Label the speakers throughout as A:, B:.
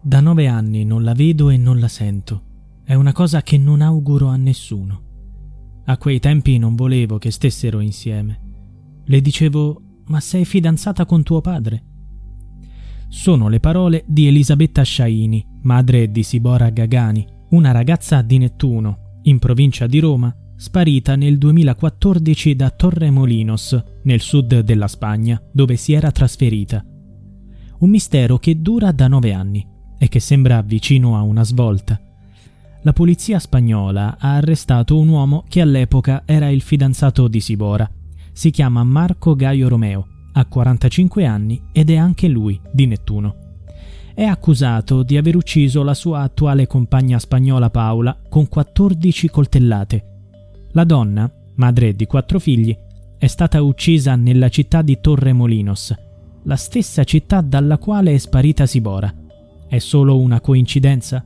A: Da nove anni non la vedo e non la sento. È una cosa che non auguro a nessuno. A quei tempi non volevo che stessero insieme. Le dicevo, ma sei fidanzata con tuo padre? Sono le parole di Elisabetta Sciaini, madre di Sibora Gagani, una ragazza di Nettuno, in provincia di Roma, sparita nel 2014 da Torremolinos, nel sud della Spagna, dove si era trasferita. Un mistero che dura da nove anni e che sembra vicino a una svolta la polizia spagnola ha arrestato un uomo che all'epoca era il fidanzato di Sibora. Si chiama Marco Gaio Romeo, ha 45 anni ed è anche lui di Nettuno. È accusato di aver ucciso la sua attuale compagna spagnola Paola con 14 coltellate. La donna, madre di quattro figli, è stata uccisa nella città di Torremolinos, la stessa città dalla quale è sparita Sibora. È solo una coincidenza?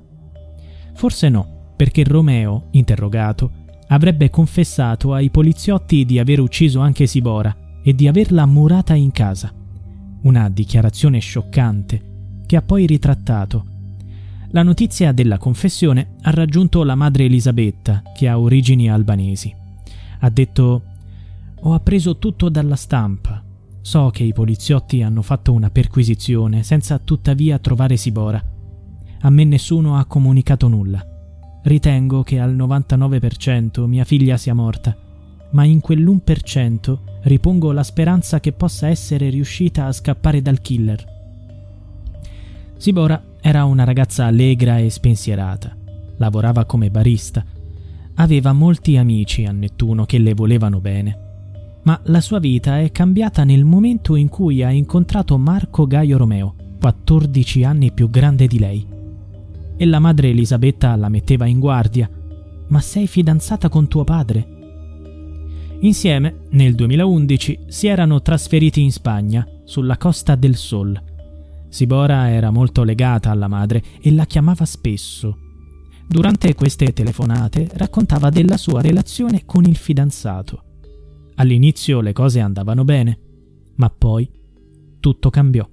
A: Forse no, perché Romeo, interrogato, avrebbe confessato ai poliziotti di aver ucciso anche Sibora e di averla murata in casa. Una dichiarazione scioccante che ha poi ritrattato. La notizia della confessione ha raggiunto la madre Elisabetta, che ha origini albanesi. Ha detto Ho appreso tutto dalla stampa. So che i poliziotti hanno fatto una perquisizione senza tuttavia trovare Sibora a me nessuno ha comunicato nulla. Ritengo che al 99% mia figlia sia morta, ma in quell'1% ripongo la speranza che possa essere riuscita a scappare dal killer. Sibora era una ragazza allegra e spensierata. Lavorava come barista. Aveva molti amici a Nettuno che le volevano bene. Ma la sua vita è cambiata nel momento in cui ha incontrato Marco Gaio Romeo, 14 anni più grande di lei e la madre Elisabetta la metteva in guardia. Ma sei fidanzata con tuo padre? Insieme, nel 2011, si erano trasferiti in Spagna, sulla Costa del Sol. Sibora era molto legata alla madre e la chiamava spesso. Durante queste telefonate raccontava della sua relazione con il fidanzato. All'inizio le cose andavano bene, ma poi tutto cambiò.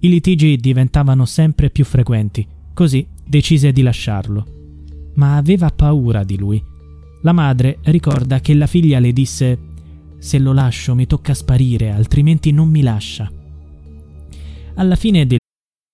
A: I litigi diventavano sempre più frequenti, così decise di lasciarlo. Ma aveva paura di lui. La madre ricorda che la figlia le disse Se lo lascio mi tocca sparire, altrimenti non mi lascia. Alla fine del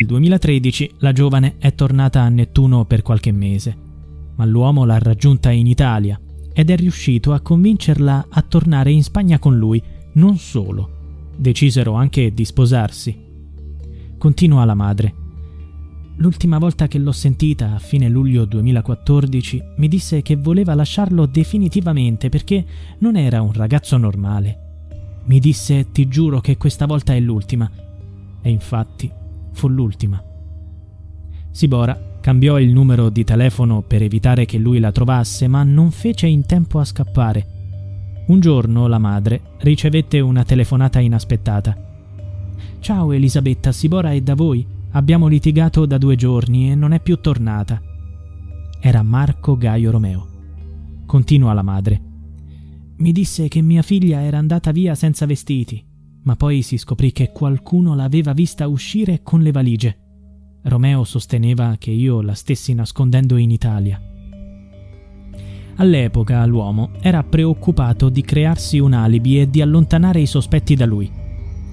A: Nel 2013 la giovane è tornata a Nettuno per qualche mese, ma l'uomo l'ha raggiunta in Italia ed è riuscito a convincerla a tornare in Spagna con lui. Non solo, decisero anche di sposarsi. Continua la madre. L'ultima volta che l'ho sentita, a fine luglio 2014, mi disse che voleva lasciarlo definitivamente perché non era un ragazzo normale. Mi disse ti giuro che questa volta è l'ultima. E infatti fu l'ultima. Sibora cambiò il numero di telefono per evitare che lui la trovasse, ma non fece in tempo a scappare. Un giorno la madre ricevette una telefonata inaspettata. Ciao Elisabetta, Sibora è da voi. Abbiamo litigato da due giorni e non è più tornata. Era Marco Gaio Romeo. Continua la madre. Mi disse che mia figlia era andata via senza vestiti ma poi si scoprì che qualcuno l'aveva vista uscire con le valigie. Romeo sosteneva che io la stessi nascondendo in Italia. All'epoca l'uomo era preoccupato di crearsi un alibi e di allontanare i sospetti da lui.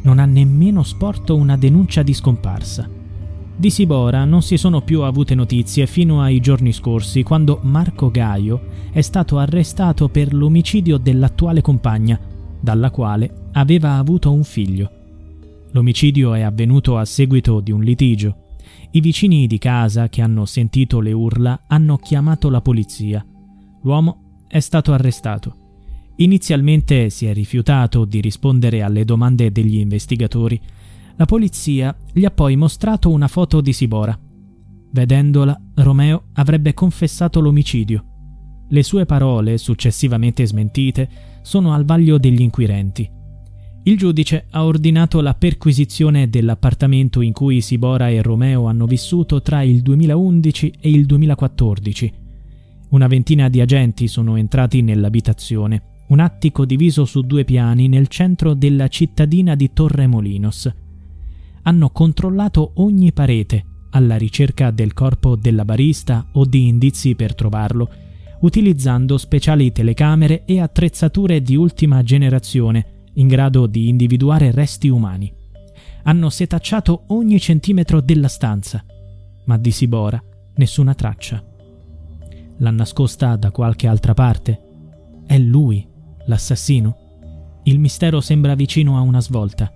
A: Non ha nemmeno sporto una denuncia di scomparsa. Di Sibora non si sono più avute notizie fino ai giorni scorsi, quando Marco Gaio è stato arrestato per l'omicidio dell'attuale compagna, dalla quale aveva avuto un figlio. L'omicidio è avvenuto a seguito di un litigio. I vicini di casa che hanno sentito le urla hanno chiamato la polizia. L'uomo è stato arrestato. Inizialmente si è rifiutato di rispondere alle domande degli investigatori. La polizia gli ha poi mostrato una foto di Sibora. Vedendola, Romeo avrebbe confessato l'omicidio. Le sue parole, successivamente smentite, sono al vaglio degli inquirenti. Il giudice ha ordinato la perquisizione dell'appartamento in cui Sibora e Romeo hanno vissuto tra il 2011 e il 2014. Una ventina di agenti sono entrati nell'abitazione, un attico diviso su due piani nel centro della cittadina di Torremolinos. Hanno controllato ogni parete alla ricerca del corpo della barista o di indizi per trovarlo, utilizzando speciali telecamere e attrezzature di ultima generazione in grado di individuare resti umani. Hanno setacciato ogni centimetro della stanza, ma di Sibora nessuna traccia. L'ha nascosta da qualche altra parte? È lui l'assassino? Il mistero sembra vicino a una svolta.